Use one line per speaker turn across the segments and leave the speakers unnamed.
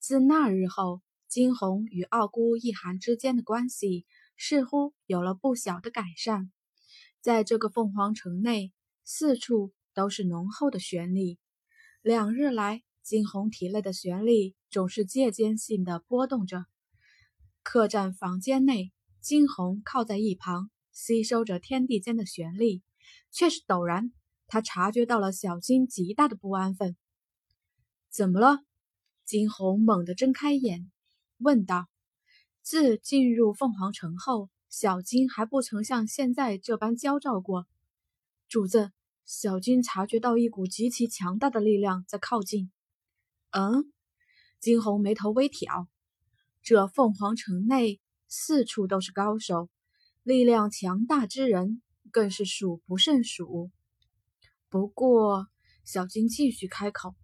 自那日后，金红与傲姑一寒之间的关系似乎有了不小的改善。在这个凤凰城内，四处都是浓厚的旋律。两日来，金红体内的旋律总是借间性的波动着。客栈房间内，金红靠在一旁，吸收着天地间的旋律，却是陡然，他察觉到了小金极大的不安分。怎么了？金红猛地睁开眼，问道：“自进入凤凰城后。”小金还不曾像现在这般焦躁过。主子，小金察觉到一股极其强大的力量在靠近。嗯，金红眉头微挑。这凤凰城内四处都是高手，力量强大之人更是数不胜数。不过，小金继续开口：“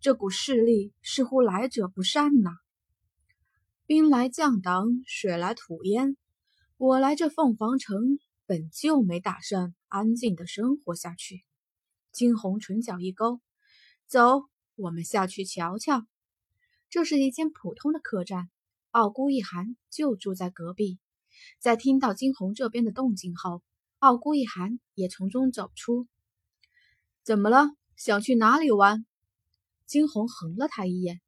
这股势力似乎来者不善呐。兵来将挡，水来土掩。”我来这凤凰城，本就没打算安静的生活下去。惊鸿唇角一勾，走，我们下去瞧瞧。这是一间普通的客栈，傲孤一寒就住在隔壁。在听到惊鸿这边的动静后，傲孤一寒也从中走出。怎么了？想去哪里玩？惊鸿横了他一眼。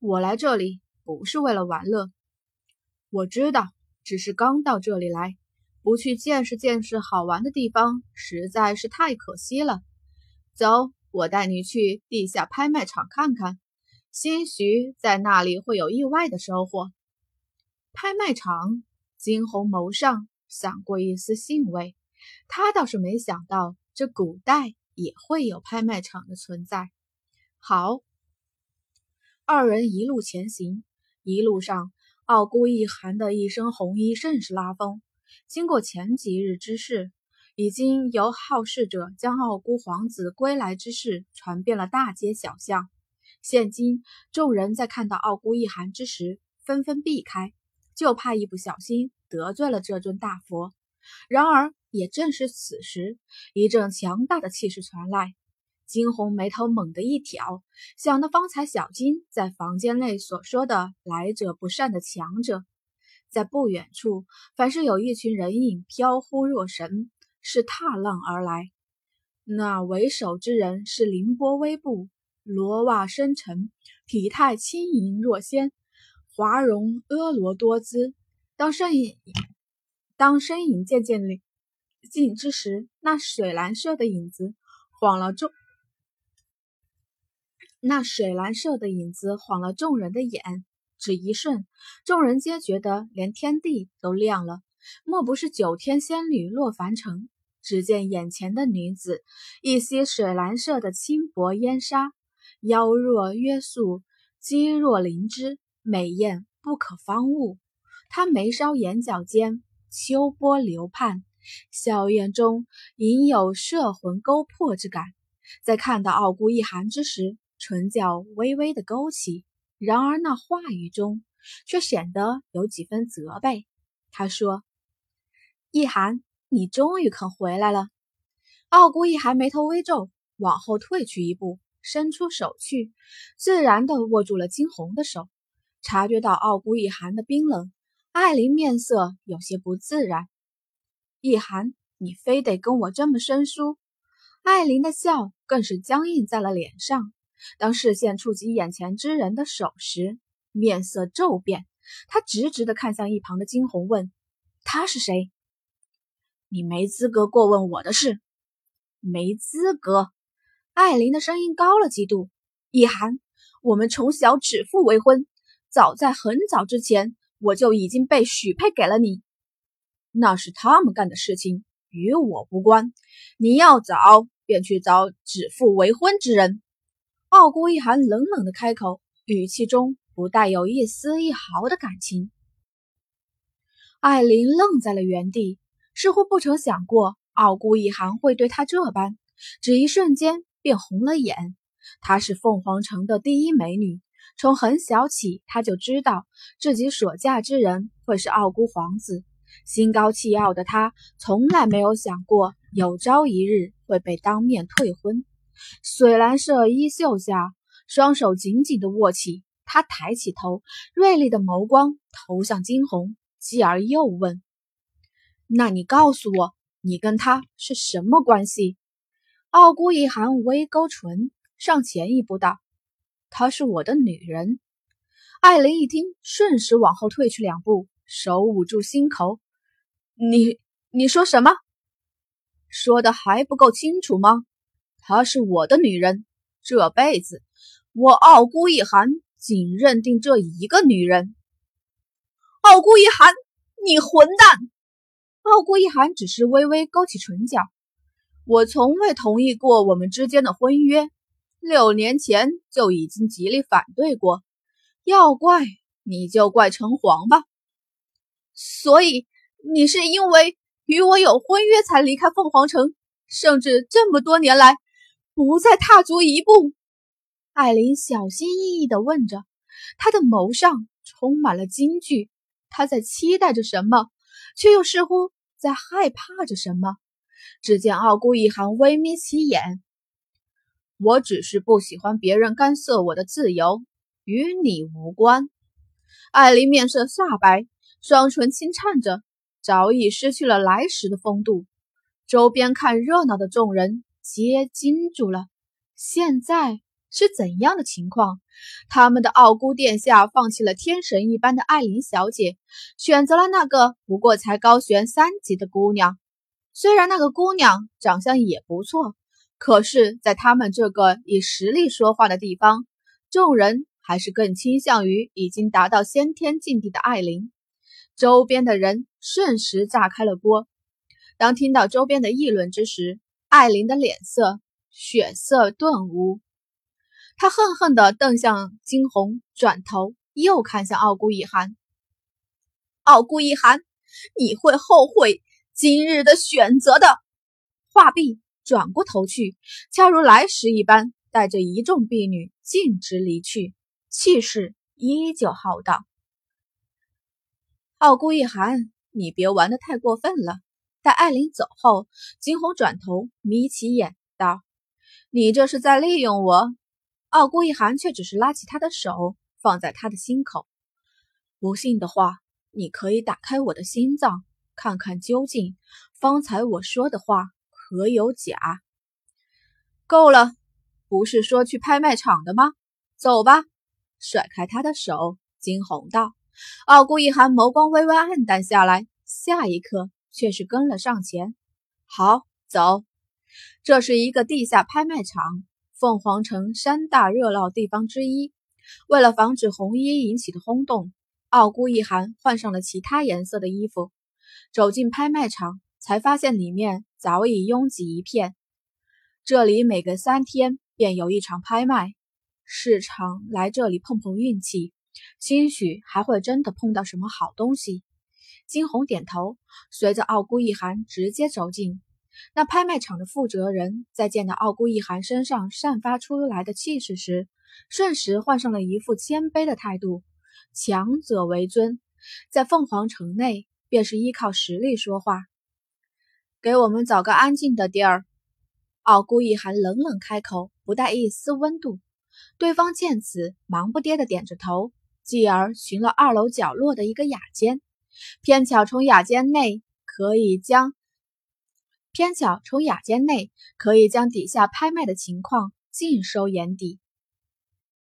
我来这里不是为了玩乐。我知道。只是刚到这里来，不去见识见识好玩的地方，实在是太可惜了。走，我带你去地下拍卖场看看，兴许在那里会有意外的收获。拍卖场，金红眸上闪过一丝兴味，他倒是没想到这古代也会有拍卖场的存在。好，二人一路前行，一路上。傲孤一寒的一身红衣甚是拉风。经过前几日之事，已经由好事者将傲孤皇子归来之事传遍了大街小巷。现今众人在看到傲孤一寒之时，纷纷避开，就怕一不小心得罪了这尊大佛。然而，也正是此时，一阵强大的气势传来。金红眉头猛地一挑，想到方才小金在房间内所说的“来者不善”的强者，在不远处，凡是有一群人影飘忽若神，是踏浪而来。那为首之人是凌波微步，罗袜深沉，体态轻盈若仙，华容婀娜多姿。当身影当身影渐渐离近之时，那水蓝色的影子晃了众。那水蓝色的影子晃了众人的眼，只一瞬，众人皆觉得连天地都亮了。莫不是九天仙女落凡尘？只见眼前的女子，一袭水蓝色的轻薄烟纱，腰若约束，肌若灵芝，美艳不可方物。她眉梢眼角间秋波流盼，笑靥中隐有摄魂勾魄之感。在看到傲孤一寒之时，唇角微微的勾起，然而那话语中却显得有几分责备。他说：“一寒，你终于肯回来了。”傲孤一寒眉头微皱，往后退去一步，伸出手去，自然的握住了金红的手。察觉到傲孤一寒的冰冷，艾琳面色有些不自然。一寒，你非得跟我这么生疏？艾琳的笑更是僵硬在了脸上。当视线触及眼前之人的手时，面色骤变。他直直地看向一旁的金红，问：“他是谁？”“你没资格过问我的事。”“没资格。”艾琳的声音高了几度。“一涵，我们从小指腹为婚，早在很早之前，我就已经被许配给了你。那是他们干的事情，与我无关。你要找，便去找指腹为婚之人。”傲孤一寒冷冷的开口，语气中不带有一丝一毫的感情。艾琳愣在了原地，似乎不曾想过傲孤一寒会对她这般，只一瞬间便红了眼。她是凤凰城的第一美女，从很小起，她就知道自己所嫁之人会是傲孤皇子。心高气傲的她，从来没有想过有朝一日会被当面退婚。水蓝色衣袖下，双手紧紧地握起，他抬起头，锐利的眸光投向金红，继而又问：“那你告诉我，你跟他是什么关系？”傲孤一寒微勾唇，上前一步道：“她是我的女人。”艾琳一听，瞬时往后退去两步，手捂住心口：“你你说什么？说的还不够清楚吗？她是我的女人，这辈子我傲孤一寒仅认定这一个女人。”傲孤一寒，你混蛋！傲孤一寒只是微微勾起唇角：“我从未同意过我们之间的婚约，六年前就已经极力反对过。”要怪你就怪城隍吧，所以你是因为与我有婚约才离开凤凰城，甚至这么多年来不再踏足一步。艾琳小心翼翼地问着，她的眸上充满了惊惧，她在期待着什么，却又似乎在害怕着什么。只见傲孤一寒微眯起眼，我只是不喜欢别人干涉我的自由。与你无关。艾琳面色煞白，双唇轻颤着，早已失去了来时的风度。周边看热闹的众人皆惊住了。现在是怎样的情况？他们的傲孤殿下放弃了天神一般的艾琳小姐，选择了那个不过才高悬三级的姑娘。虽然那个姑娘长相也不错，可是，在他们这个以实力说话的地方，众人。还是更倾向于已经达到先天境地的艾琳。周边的人瞬时炸开了锅。当听到周边的议论之时，艾琳的脸色血色顿无。他恨恨地瞪向惊鸿，转头又看向傲孤一寒。傲孤一寒，你会后悔今日的选择的。话毕，转过头去，恰如来时一般，带着一众婢女径直离去。气势依旧浩荡。傲孤一寒，你别玩的太过分了。待艾琳走后，金红转头眯起眼道：“你这是在利用我。”傲孤一寒却只是拉起他的手，放在他的心口。不信的话，你可以打开我的心脏，看看究竟方才我说的话可有假。够了，不是说去拍卖场的吗？走吧。甩开他的手，惊鸿道：“傲孤一寒，眸光微微暗淡下来，下一刻却是跟了上前。好，走。这是一个地下拍卖场，凤凰城三大热闹地方之一。为了防止红衣引起的轰动，傲孤一寒换上了其他颜色的衣服，走进拍卖场，才发现里面早已拥挤一片。这里每隔三天便有一场拍卖。”市场来这里碰碰运气，兴许还会真的碰到什么好东西。金红点头，随着傲孤一寒直接走进。那拍卖场的负责人在见到傲孤一寒身上散发出来的气势时，瞬时换上了一副谦卑的态度。强者为尊，在凤凰城内便是依靠实力说话。给我们找个安静的地儿。傲孤一寒冷冷开口，不带一丝温度。对方见此，忙不迭的点着头，继而寻了二楼角落的一个雅间，偏巧从雅间内可以将偏巧从雅间内可以将底下拍卖的情况尽收眼底。